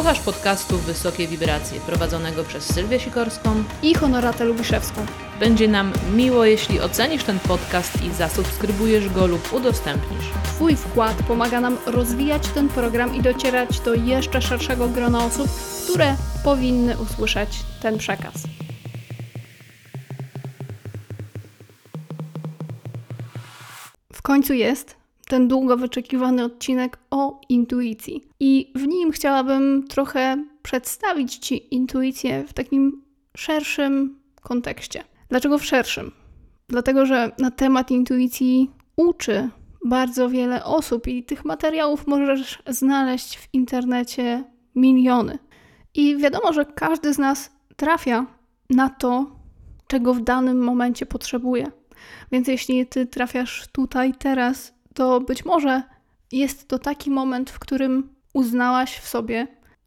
Słuchasz podcastu Wysokie Wibracje, prowadzonego przez Sylwię Sikorską. I Honoratę Lubiszewską. Będzie nam miło, jeśli ocenisz ten podcast i zasubskrybujesz go lub udostępnisz. Twój wkład pomaga nam rozwijać ten program i docierać do jeszcze szerszego grona osób, które powinny usłyszeć ten przekaz. W końcu jest ten długo wyczekiwany odcinek o intuicji. I w nim chciałabym trochę przedstawić Ci intuicję w takim szerszym kontekście. Dlaczego w szerszym? Dlatego, że na temat intuicji uczy bardzo wiele osób i tych materiałów możesz znaleźć w internecie miliony. I wiadomo, że każdy z nas trafia na to, czego w danym momencie potrzebuje. Więc jeśli ty trafiasz tutaj teraz, to być może jest to taki moment, w którym uznałaś w sobie,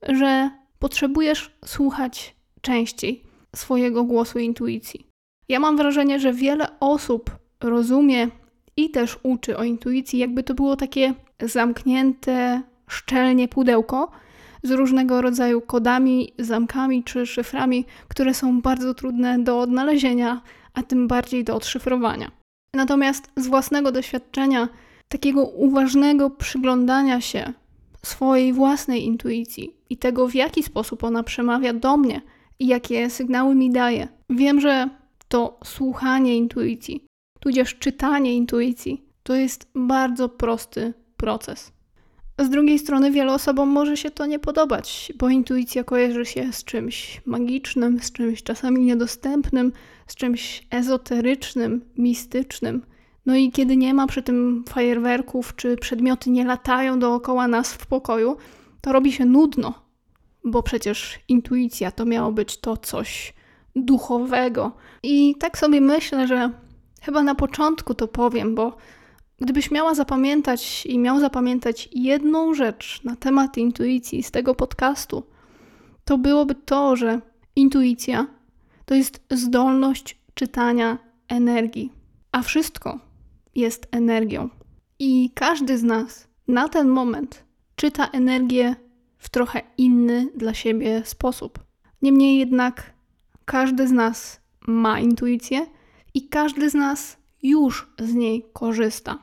że potrzebujesz słuchać częściej swojego głosu intuicji. Ja mam wrażenie, że wiele osób rozumie i też uczy o intuicji, jakby to było takie zamknięte szczelnie pudełko z różnego rodzaju kodami, zamkami czy szyframi, które są bardzo trudne do odnalezienia, a tym bardziej do odszyfrowania. Natomiast z własnego doświadczenia, takiego uważnego przyglądania się swojej własnej intuicji i tego, w jaki sposób ona przemawia do mnie i jakie sygnały mi daje, wiem, że to słuchanie intuicji, tudzież czytanie intuicji, to jest bardzo prosty proces. Z drugiej strony, wielu osobom może się to nie podobać, bo intuicja kojarzy się z czymś magicznym, z czymś czasami niedostępnym, z czymś ezoterycznym, mistycznym. No i kiedy nie ma przy tym fajerwerków, czy przedmioty nie latają dookoła nas w pokoju, to robi się nudno, bo przecież intuicja to miało być to coś duchowego. I tak sobie myślę, że chyba na początku to powiem, bo gdybyś miała zapamiętać i miał zapamiętać jedną rzecz na temat intuicji z tego podcastu, to byłoby to, że intuicja to jest zdolność czytania energii, a wszystko jest energią. I każdy z nas na ten moment czyta energię w trochę inny dla siebie sposób. Niemniej jednak każdy z nas ma intuicję i każdy z nas już z niej korzysta.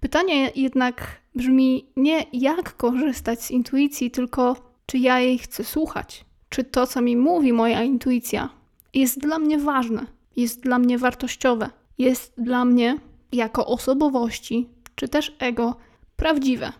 Pytanie jednak brzmi nie jak korzystać z intuicji, tylko czy ja jej chcę słuchać. Czy to, co mi mówi moja intuicja, jest dla mnie ważne, jest dla mnie wartościowe, jest dla mnie jako osobowości, czy też ego prawdziwe.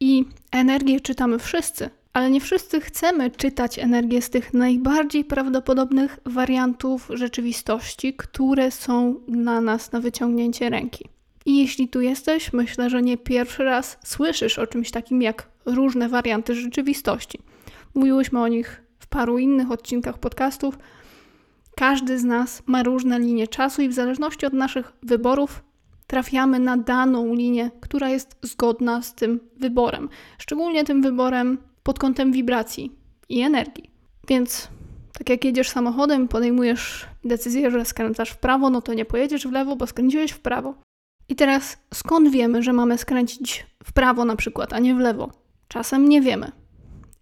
I energię czytamy wszyscy, ale nie wszyscy chcemy czytać energię z tych najbardziej prawdopodobnych wariantów rzeczywistości, które są dla nas na wyciągnięcie ręki. I jeśli tu jesteś, myślę, że nie pierwszy raz słyszysz o czymś takim jak różne warianty rzeczywistości. Mówiłyśmy o nich w paru innych odcinkach podcastów. Każdy z nas ma różne linie czasu i w zależności od naszych wyborów trafiamy na daną linię, która jest zgodna z tym wyborem. Szczególnie tym wyborem pod kątem wibracji i energii. Więc tak jak jedziesz samochodem, podejmujesz decyzję, że skręcasz w prawo, no to nie pojedziesz w lewo, bo skręciłeś w prawo. I teraz skąd wiemy, że mamy skręcić w prawo na przykład, a nie w lewo? Czasem nie wiemy.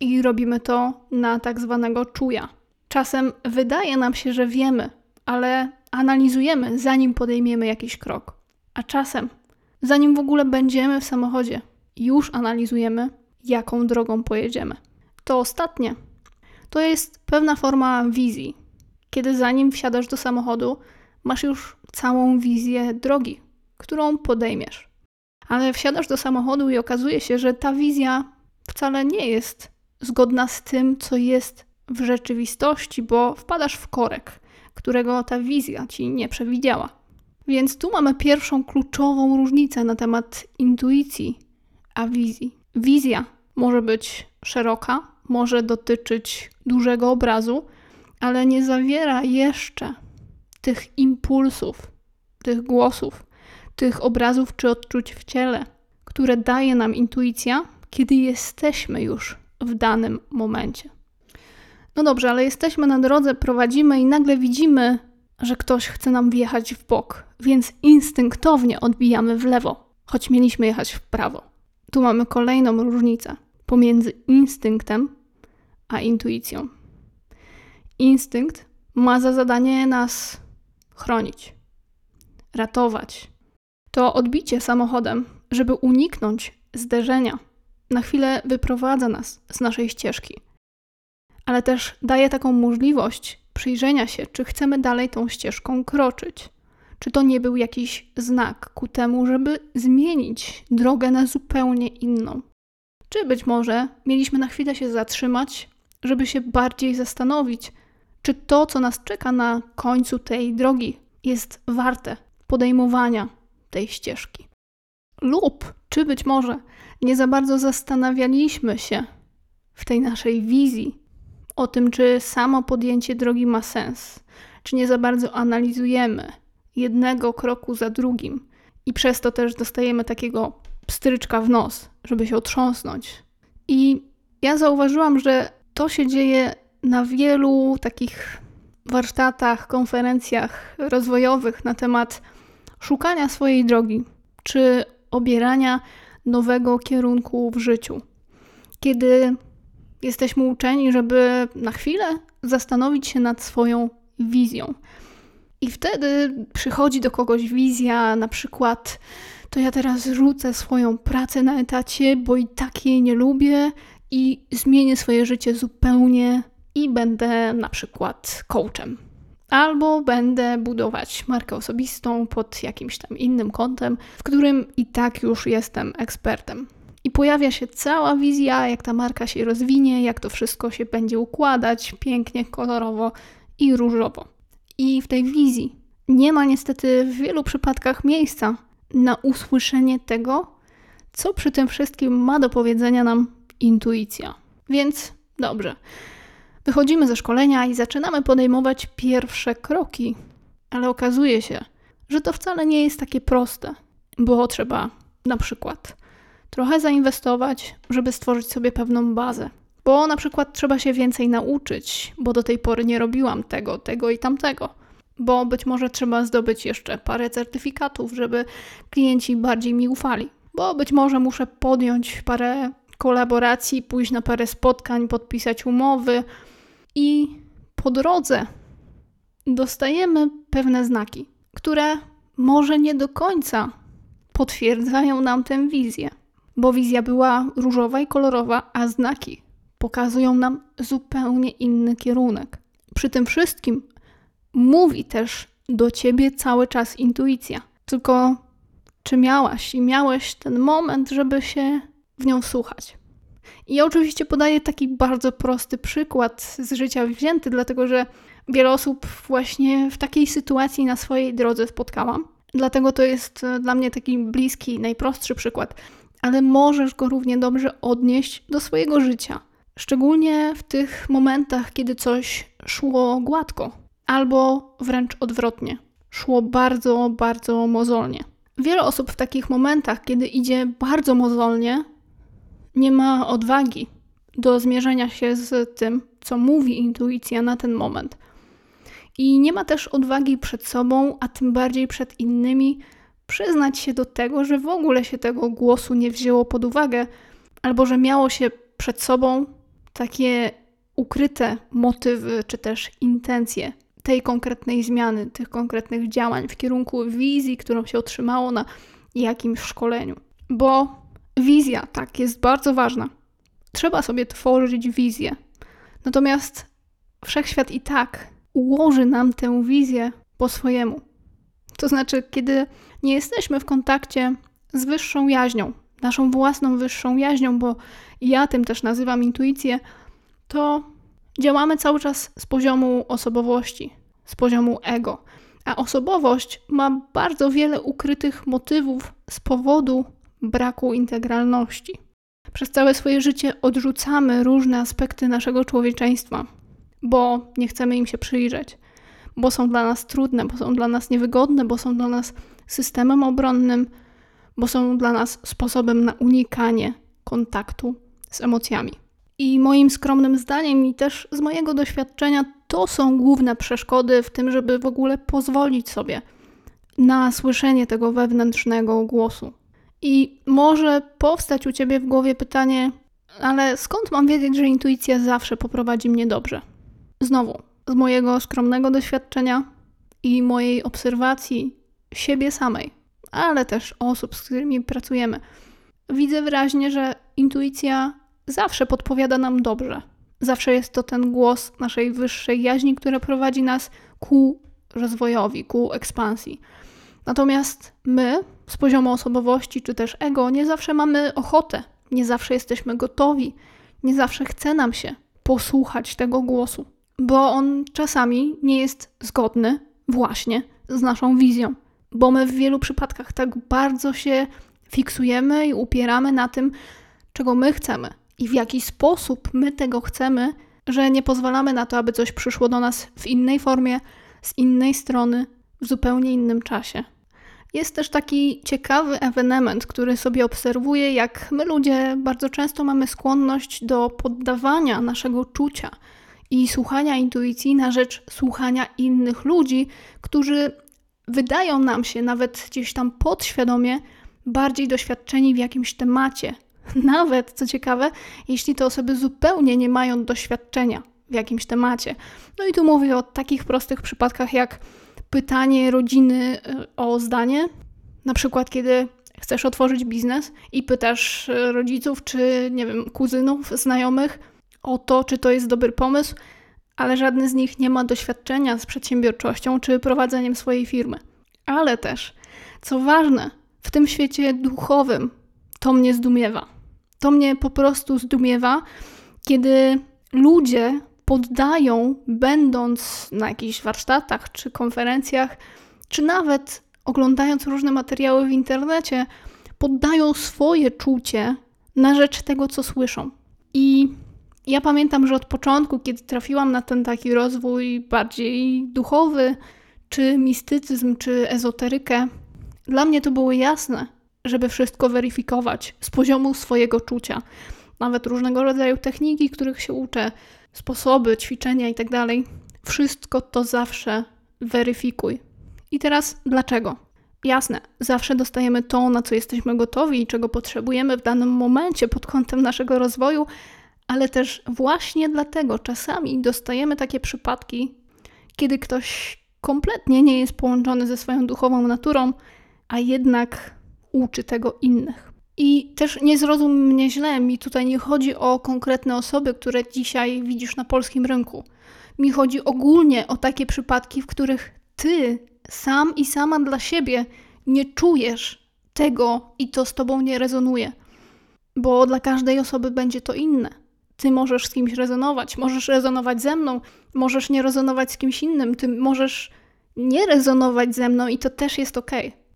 I robimy to na tak zwanego czuja. Czasem wydaje nam się, że wiemy, ale analizujemy, zanim podejmiemy jakiś krok. A czasem, zanim w ogóle będziemy w samochodzie, już analizujemy, jaką drogą pojedziemy. To ostatnie to jest pewna forma wizji, kiedy zanim wsiadasz do samochodu, masz już całą wizję drogi, którą podejmiesz. Ale wsiadasz do samochodu i okazuje się, że ta wizja wcale nie jest zgodna z tym, co jest w rzeczywistości, bo wpadasz w korek, którego ta wizja ci nie przewidziała. Więc tu mamy pierwszą kluczową różnicę na temat intuicji a wizji. Wizja może być szeroka, może dotyczyć dużego obrazu, ale nie zawiera jeszcze tych impulsów, tych głosów, tych obrazów czy odczuć w ciele, które daje nam intuicja, kiedy jesteśmy już w danym momencie. No dobrze, ale jesteśmy na drodze, prowadzimy i nagle widzimy, że ktoś chce nam wjechać w bok, więc instynktownie odbijamy w lewo, choć mieliśmy jechać w prawo. Tu mamy kolejną różnicę pomiędzy instynktem a intuicją. Instynkt ma za zadanie nas chronić, ratować. To odbicie samochodem, żeby uniknąć zderzenia, na chwilę wyprowadza nas z naszej ścieżki, ale też daje taką możliwość przyjrzenia się, czy chcemy dalej tą ścieżką kroczyć. Czy to nie był jakiś znak ku temu, żeby zmienić drogę na zupełnie inną? Czy być może mieliśmy na chwilę się zatrzymać, żeby się bardziej zastanowić, czy to, co nas czeka na końcu tej drogi, jest warte podejmowania tej ścieżki? Lub czy być może nie za bardzo zastanawialiśmy się w tej naszej wizji o tym, czy samo podjęcie drogi ma sens, czy nie za bardzo analizujemy jednego kroku za drugim i przez to też dostajemy takiego pstryczka w nos, żeby się otrząsnąć. I ja zauważyłam, że to się dzieje na wielu takich warsztatach, konferencjach rozwojowych na temat szukania swojej drogi, czy obierania nowego kierunku w życiu. Kiedy jesteśmy uczeni, żeby na chwilę zastanowić się nad swoją wizją. I wtedy przychodzi do kogoś wizja, na przykład, to ja teraz rzucę swoją pracę na etacie, bo i tak jej nie lubię i zmienię swoje życie zupełnie i będę na przykład coachem. Albo będę budować markę osobistą pod jakimś tam innym kątem, w którym i tak już jestem ekspertem. Pojawia się cała wizja, jak ta marka się rozwinie, jak to wszystko się będzie układać pięknie, kolorowo i różowo. I w tej wizji nie ma niestety w wielu przypadkach miejsca na usłyszenie tego, co przy tym wszystkim ma do powiedzenia nam intuicja. Więc dobrze. Wychodzimy ze szkolenia i zaczynamy podejmować pierwsze kroki, ale okazuje się, że to wcale nie jest takie proste, bo trzeba na przykład trochę zainwestować, żeby stworzyć sobie pewną bazę. Bo na przykład trzeba się więcej nauczyć, bo do tej pory nie robiłam tego, tego i tamtego. Bo być może trzeba zdobyć jeszcze parę certyfikatów, żeby klienci bardziej mi ufali. Bo być może muszę podjąć parę kolaboracji, pójść na parę spotkań, podpisać umowy i po drodze dostajemy pewne znaki, które może nie do końca potwierdzają nam tę wizję bo wizja była różowa i kolorowa, a znaki pokazują nam zupełnie inny kierunek. Przy tym wszystkim mówi też do ciebie cały czas intuicja. Tylko czy miałaś i miałeś ten moment, żeby się w nią słuchać? I ja oczywiście podaję taki bardzo prosty przykład z życia wzięty, dlatego że wiele osób właśnie w takiej sytuacji na swojej drodze spotkałam. Dlatego to jest dla mnie taki bliski, najprostszy przykład ale możesz go równie dobrze odnieść do swojego życia. Szczególnie w tych momentach, kiedy coś szło gładko, albo wręcz odwrotnie, szło bardzo, bardzo mozolnie. Wiele osób w takich momentach, kiedy idzie bardzo mozolnie, nie ma odwagi do zmierzenia się z tym, co mówi intuicja na ten moment. I nie ma też odwagi przed sobą, a tym bardziej przed innymi, przyznać się do tego, że w ogóle się tego głosu nie wzięło pod uwagę, albo że miało się przed sobą takie ukryte motywy czy też intencje tej konkretnej zmiany, tych konkretnych działań w kierunku wizji, którą się otrzymało na jakimś szkoleniu. Bo wizja, tak, jest bardzo ważna. Trzeba sobie tworzyć wizję. Natomiast wszechświat i tak ułoży nam tę wizję po swojemu. To znaczy, kiedy nie jesteśmy w kontakcie z wyższą jaźnią, naszą własną wyższą jaźnią, bo ja tym też nazywam intuicję, to działamy cały czas z poziomu osobowości, z poziomu ego. A osobowość ma bardzo wiele ukrytych motywów z powodu braku integralności. Przez całe swoje życie odrzucamy różne aspekty naszego człowieczeństwa, bo nie chcemy im się przyjrzeć, bo są dla nas trudne, bo są dla nas niewygodne, bo są dla nas systemem obronnym, bo są dla nas sposobem na unikanie kontaktu z emocjami. I moim skromnym zdaniem, i też z mojego doświadczenia, to są główne przeszkody w tym, żeby w ogóle pozwolić sobie na słyszenie tego wewnętrznego głosu. I może powstać u ciebie w głowie pytanie, ale skąd mam wiedzieć, że intuicja zawsze poprowadzi mnie dobrze? Znowu, z mojego skromnego doświadczenia i mojej obserwacji siebie samej, ale też osób, z którymi pracujemy, widzę wyraźnie, że intuicja zawsze podpowiada nam dobrze. Zawsze jest to ten głos naszej wyższej jaźni, który prowadzi nas ku rozwojowi, ku ekspansji. Natomiast my z poziomu osobowości czy też ego nie zawsze mamy ochotę, nie zawsze jesteśmy gotowi, nie zawsze chce nam się posłuchać tego głosu, bo on czasami nie jest zgodny właśnie z naszą wizją, bo my w wielu przypadkach tak bardzo się fiksujemy i upieramy na tym, czego my chcemy i w jaki sposób my tego chcemy, że nie pozwalamy na to, aby coś przyszło do nas w innej formie, z innej strony, w zupełnie innym czasie. Jest też taki ciekawy ewenement, który sobie obserwuję, jak my ludzie bardzo często mamy skłonność do poddawania naszego czucia i słuchania intuicji na rzecz słuchania innych ludzi, którzy wydają nam się nawet gdzieś tam podświadomie bardziej doświadczeni w jakimś temacie. Nawet, co ciekawe, jeśli te osoby zupełnie nie mają doświadczenia w jakimś temacie. No i tu mówię o takich prostych przypadkach jak pytanie rodziny y, o zdanie. Na przykład, kiedy chcesz otworzyć biznes i pytasz y, rodziców, czy nie wiem, kuzynów, znajomych o to, czy to jest dobry pomysł, ale żadny z nich nie ma doświadczenia z przedsiębiorczością czy prowadzeniem swojej firmy. Ale też, co ważne, w tym świecie duchowym to mnie zdumiewa. To mnie po prostu zdumiewa, kiedy ludzie poddają, będąc na jakichś warsztatach czy konferencjach, czy nawet oglądając różne materiały w internecie, poddają swoje czucie na rzecz tego, co słyszą. I ja pamiętam, że od początku, kiedy trafiłam na ten taki rozwój bardziej duchowy, czy mistycyzm, czy ezoterykę, dla mnie to było jasne, żeby wszystko weryfikować z poziomu swojego czucia. Nawet różnego rodzaju techniki, których się uczę, sposoby, ćwiczenia itd. Tak wszystko to zawsze weryfikuj. I teraz dlaczego? Jasne, zawsze dostajemy to, na co jesteśmy gotowi i czego potrzebujemy w danym momencie pod kątem naszego rozwoju, ale też właśnie dlatego czasami dostajemy takie przypadki, kiedy ktoś kompletnie nie jest połączony ze swoją duchową naturą, a jednak uczy tego innych. I też nie zrozum mnie źle, mi tutaj nie chodzi o konkretne osoby, które dzisiaj widzisz na polskim rynku. Mi chodzi ogólnie o takie przypadki, w których ty sam i sama dla siebie nie czujesz tego i to z tobą nie rezonuje. Bo dla każdej osoby będzie to inne. Ty możesz z kimś rezonować, możesz rezonować ze mną, możesz nie rezonować z kimś innym, ty możesz nie rezonować ze mną i to też jest ok.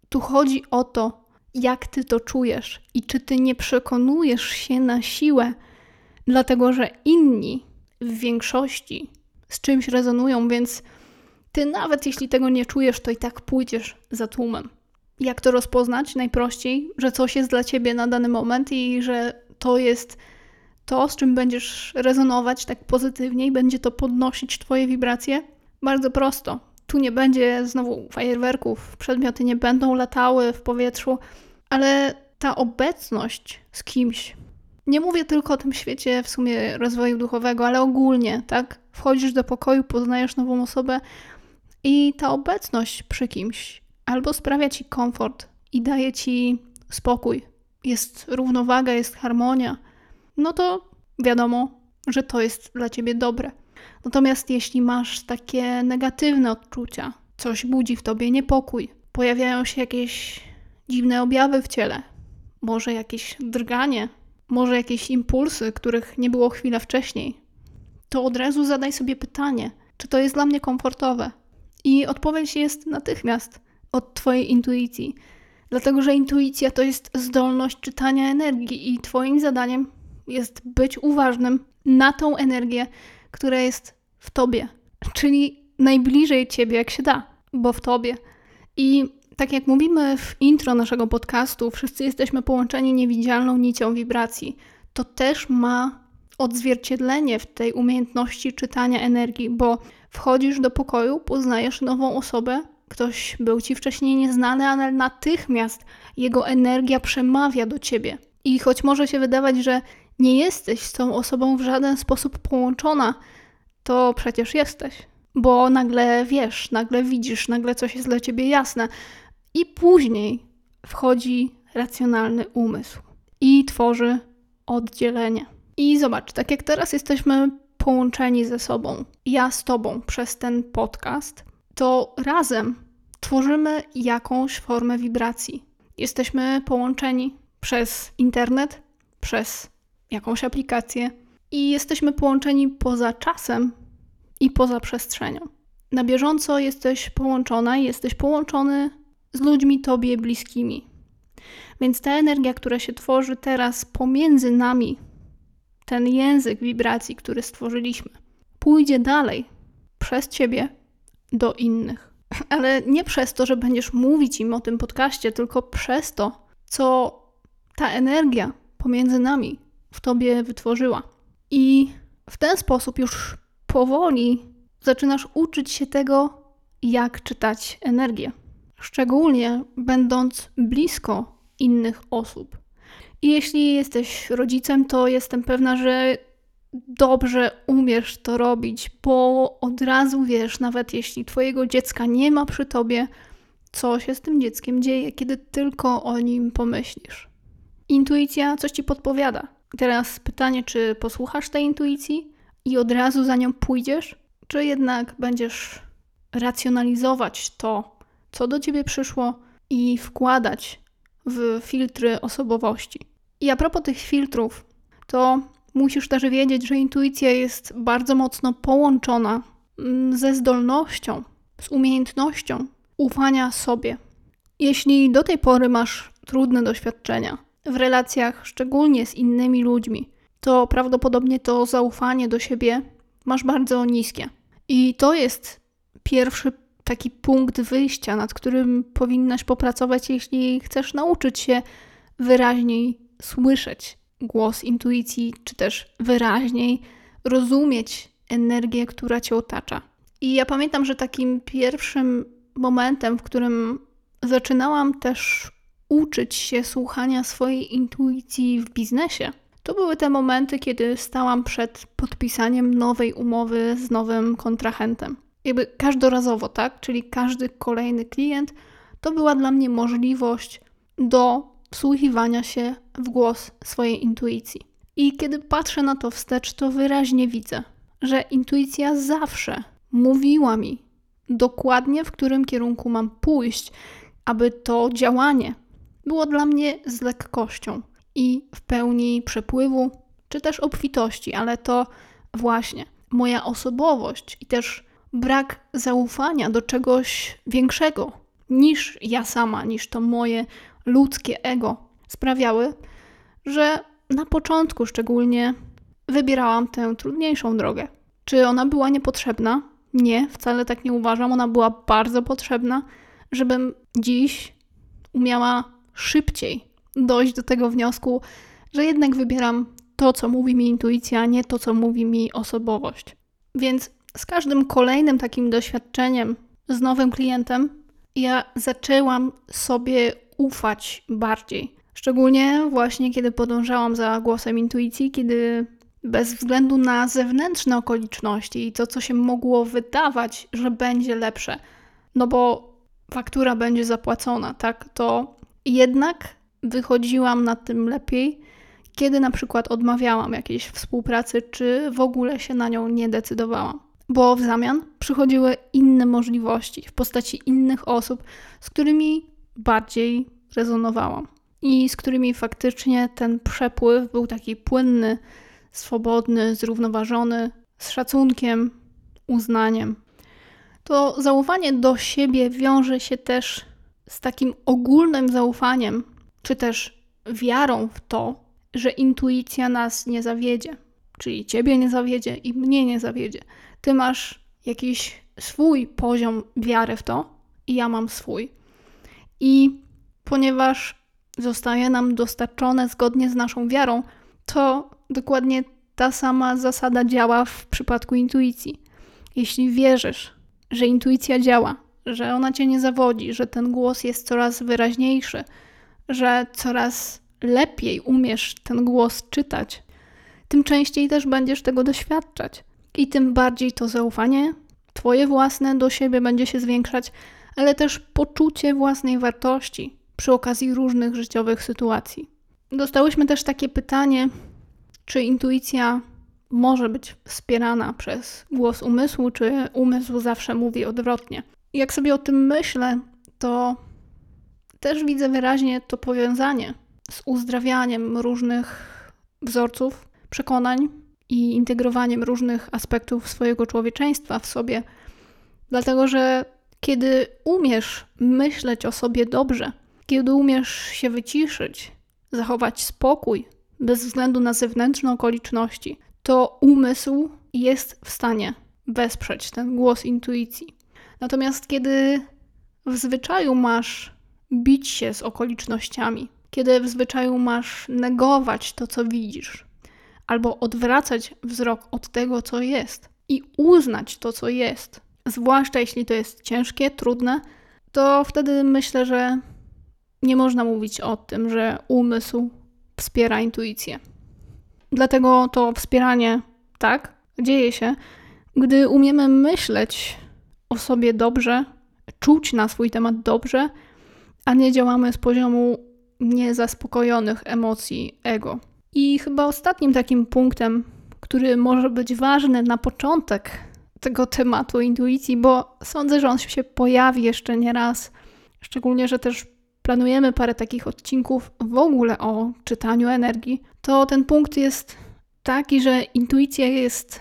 Tu chodzi o to, jak ty to czujesz i czy ty nie przekonujesz się na siłę, dlatego że inni w większości z czymś rezonują, więc ty nawet jeśli tego nie czujesz, to i tak pójdziesz za tłumem. Jak to rozpoznać? Najprościej, że coś jest dla ciebie na dany moment i że to jest to, z czym będziesz rezonować tak pozytywnie i będzie to podnosić twoje wibracje. Bardzo prosto. Tu nie będzie znowu fajerwerków, przedmioty nie będą latały w powietrzu, ale ta obecność z kimś, nie mówię tylko o tym świecie w sumie rozwoju duchowego, ale ogólnie, tak? Wchodzisz do pokoju, poznajesz nową osobę i ta obecność przy kimś albo sprawia ci komfort i daje ci spokój, jest równowaga, jest harmonia, no to wiadomo, że to jest dla ciebie dobre. Natomiast jeśli masz takie negatywne odczucia, coś budzi w tobie niepokój, pojawiają się jakieś dziwne objawy w ciele, może jakieś drganie, może jakieś impulsy, których nie było chwilę wcześniej, to od razu zadaj sobie pytanie, czy to jest dla mnie komfortowe. I odpowiedź jest natychmiast od Twojej intuicji. Dlatego, że intuicja to jest zdolność czytania energii, i Twoim zadaniem jest być uważnym na tą energię, która jest w Tobie, czyli najbliżej Ciebie, jak się da, bo w Tobie. I tak jak mówimy w intro naszego podcastu, wszyscy jesteśmy połączeni niewidzialną nicią wibracji. To też ma odzwierciedlenie w tej umiejętności czytania energii, bo wchodzisz do pokoju, poznajesz nową osobę, ktoś był ci wcześniej nieznany, ale natychmiast jego energia przemawia do ciebie. I choć może się wydawać, że nie jesteś z tą osobą w żaden sposób połączona, to przecież jesteś. Bo nagle wiesz, nagle widzisz, nagle coś jest dla ciebie jasne. I później wchodzi racjonalny umysł i tworzy oddzielenie. I zobacz, tak jak teraz jesteśmy połączeni ze sobą, ja z tobą przez ten podcast, to razem tworzymy jakąś formę wibracji. Jesteśmy połączeni przez internet, przez jakąś aplikację i jesteśmy połączeni poza czasem i poza przestrzenią. Na bieżąco jesteś połączona i jesteś połączony z ludźmi tobie bliskimi. Więc ta energia, która się tworzy teraz pomiędzy nami, ten język wibracji, który stworzyliśmy, pójdzie dalej przez ciebie do innych. Ale nie przez to, że będziesz mówić im o tym podcaście, tylko przez to, co ta energia pomiędzy nami w tobie wytworzyła. I w ten sposób już powoli zaczynasz uczyć się tego, jak czytać energię. Szczególnie będąc blisko innych osób. I jeśli jesteś rodzicem, to jestem pewna, że dobrze umiesz to robić, bo od razu wiesz, nawet jeśli twojego dziecka nie ma przy tobie, co się z tym dzieckiem dzieje, kiedy tylko o nim pomyślisz. Intuicja coś ci podpowiada. Teraz pytanie, czy posłuchasz tej intuicji i od razu za nią pójdziesz, czy jednak będziesz racjonalizować to, co do ciebie przyszło i wkładać w filtry osobowości. I a propos tych filtrów, to musisz też wiedzieć, że intuicja jest bardzo mocno połączona mm, ze zdolnością, z umiejętnością ufania sobie. Jeśli do tej pory masz trudne doświadczenia w relacjach, szczególnie z innymi ludźmi, to prawdopodobnie to zaufanie do siebie masz bardzo niskie. I to jest pierwszy taki punkt wyjścia, nad którym powinnaś popracować, jeśli chcesz nauczyć się wyraźniej słyszeć głos intuicji, czy też wyraźniej rozumieć energię, która cię otacza. I ja pamiętam, że takim pierwszym momentem, w którym zaczynałam też uczyć się słuchania swojej intuicji w biznesie, to były te momenty, kiedy stałam przed podpisaniem nowej umowy z nowym kontrahentem. Jakby każdorazowo, tak? Czyli każdy kolejny klient to była dla mnie możliwość do wsłuchiwania się w głos swojej intuicji. I kiedy patrzę na to wstecz, to wyraźnie widzę, że intuicja zawsze mówiła mi dokładnie, w którym kierunku mam pójść, aby to działanie było dla mnie z lekkością i w pełni przepływu, czy też obfitości, ale to właśnie moja osobowość i też brak zaufania do czegoś większego niż ja sama, niż to moje ludzkie ego sprawiały, że na początku szczególnie wybierałam tę trudniejszą drogę. Czy ona była niepotrzebna? Nie, wcale tak nie uważam. Ona była bardzo potrzebna, żebym dziś umiała szybciej dojść do tego wniosku, że jednak wybieram to, co mówi mi intuicja, a nie to, co mówi mi osobowość. Więc z każdym kolejnym takim doświadczeniem z nowym klientem, ja zaczęłam sobie ufać bardziej. Szczególnie właśnie kiedy podążałam za głosem intuicji, kiedy bez względu na zewnętrzne okoliczności i to, co się mogło wydawać, że będzie lepsze, no bo faktura będzie zapłacona, tak, to jednak wychodziłam na tym lepiej, kiedy na przykład odmawiałam jakiejś współpracy, czy w ogóle się na nią nie decydowałam. Bo w zamian przychodziły inne możliwości w postaci innych osób, z którymi bardziej rezonowałam i z którymi faktycznie ten przepływ był taki płynny, swobodny, zrównoważony, z szacunkiem, uznaniem. To zaufanie do siebie wiąże się też z takim ogólnym zaufaniem, czy też wiarą w to, że intuicja nas nie zawiedzie. Czyli ciebie nie zawiedzie i mnie nie zawiedzie. Ty masz jakiś swój poziom wiary w to, i ja mam swój. I ponieważ zostaje nam dostarczone zgodnie z naszą wiarą, to dokładnie ta sama zasada działa w przypadku intuicji. Jeśli wierzysz, że intuicja działa, że ona cię nie zawodzi, że ten głos jest coraz wyraźniejszy, że coraz lepiej umiesz ten głos czytać, tym częściej też będziesz tego doświadczać. I tym bardziej to zaufanie Twoje własne do siebie będzie się zwiększać, ale też poczucie własnej wartości przy okazji różnych życiowych sytuacji. Dostałyśmy też takie pytanie, czy intuicja może być wspierana przez głos umysłu, czy umysł zawsze mówi odwrotnie. Jak sobie o tym myślę, to też widzę wyraźnie to powiązanie z uzdrawianiem różnych wzorców, przekonań i integrowaniem różnych aspektów swojego człowieczeństwa w sobie. Dlatego, że kiedy umiesz myśleć o sobie dobrze, kiedy umiesz się wyciszyć, zachować spokój bez względu na zewnętrzne okoliczności, to umysł jest w stanie wesprzeć ten głos intuicji. Natomiast kiedy w zwyczaju masz bić się z okolicznościami, kiedy w zwyczaju masz negować to, co widzisz, albo odwracać wzrok od tego, co jest i uznać to, co jest, zwłaszcza jeśli to jest ciężkie, trudne, to wtedy myślę, że nie można mówić o tym, że umysł wspiera intuicję. Dlatego to wspieranie, tak, dzieje się, gdy umiemy myśleć o sobie dobrze, czuć na swój temat dobrze, a nie działamy z poziomu niezaspokojonych emocji ego. I chyba ostatnim takim punktem, który może być ważny na początek tego tematu intuicji, bo sądzę, że on się pojawi jeszcze nie raz, szczególnie, że też planujemy parę takich odcinków w ogóle o czytaniu energii, to ten punkt jest taki, że intuicja jest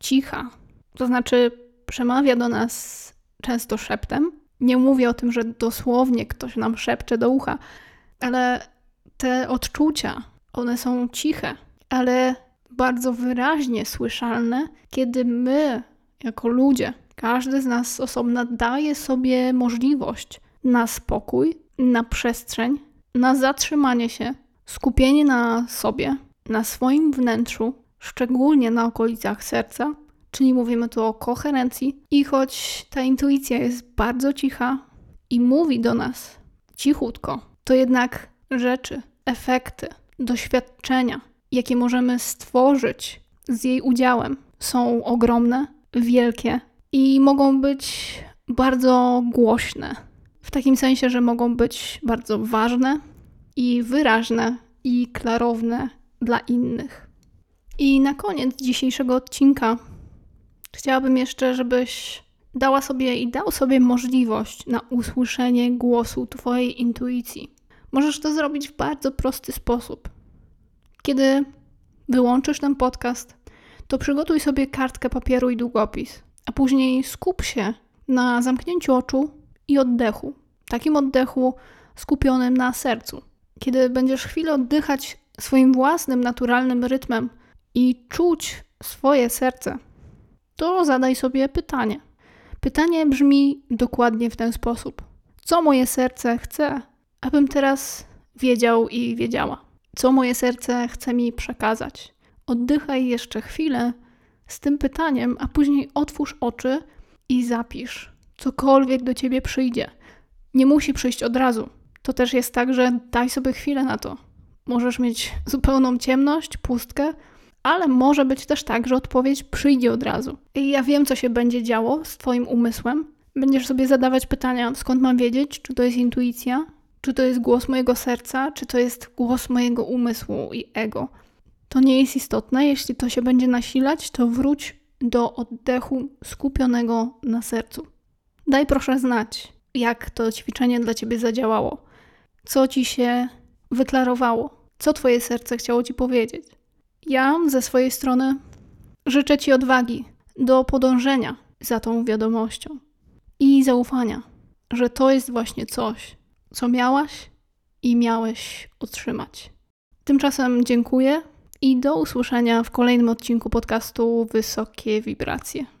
cicha. To znaczy, przemawia do nas często szeptem. Nie mówię o tym, że dosłownie ktoś nam szepcze do ucha, ale te odczucia, one są ciche, ale bardzo wyraźnie słyszalne, kiedy my, jako ludzie, każdy z nas osobna daje sobie możliwość na spokój, na przestrzeń, na zatrzymanie się, skupienie na sobie, na swoim wnętrzu, szczególnie na okolicach serca, czyli mówimy tu o koherencji. I choć ta intuicja jest bardzo cicha i mówi do nas cichutko, to jednak rzeczy, efekty, doświadczenia, jakie możemy stworzyć z jej udziałem, są ogromne, wielkie i mogą być bardzo głośne. W takim sensie, że mogą być bardzo ważne i wyraźne i klarowne dla innych. I na koniec dzisiejszego odcinka chciałabym jeszcze, żebyś dała sobie i dał sobie możliwość na usłyszenie głosu Twojej intuicji. Możesz to zrobić w bardzo prosty sposób. Kiedy wyłączysz ten podcast, to przygotuj sobie kartkę papieru i długopis, a później skup się na zamknięciu oczu i oddechu. Takim oddechu skupionym na sercu. Kiedy będziesz chwilę oddychać swoim własnym, naturalnym rytmem i czuć swoje serce, to zadaj sobie pytanie. Pytanie brzmi dokładnie w ten sposób: Co moje serce chce, abym teraz wiedział i wiedziała? Co moje serce chce mi przekazać? Oddychaj jeszcze chwilę z tym pytaniem, a później otwórz oczy i zapisz cokolwiek do ciebie przyjdzie. Nie musi przyjść od razu. To też jest tak, że daj sobie chwilę na to. Możesz mieć zupełną ciemność, pustkę, ale może być też tak, że odpowiedź przyjdzie od razu. I ja wiem, co się będzie działo z Twoim umysłem. Będziesz sobie zadawać pytania, skąd mam wiedzieć, czy to jest intuicja, czy to jest głos mojego serca, czy to jest głos mojego umysłu i ego. To nie jest istotne. Jeśli to się będzie nasilać, to wróć do oddechu skupionego na sercu. Daj proszę znać, jak to ćwiczenie dla Ciebie zadziałało. co ci się wyklarowało, co twoje serce chciało ci powiedzieć. Ja ze swojej strony życzę ci odwagi do podążenia za tą wiadomością i zaufania, że to jest właśnie coś, co miałaś i miałeś otrzymać. Tymczasem dziękuję i do usłyszenia w kolejnym odcinku podcastu Wysokie Wibracje.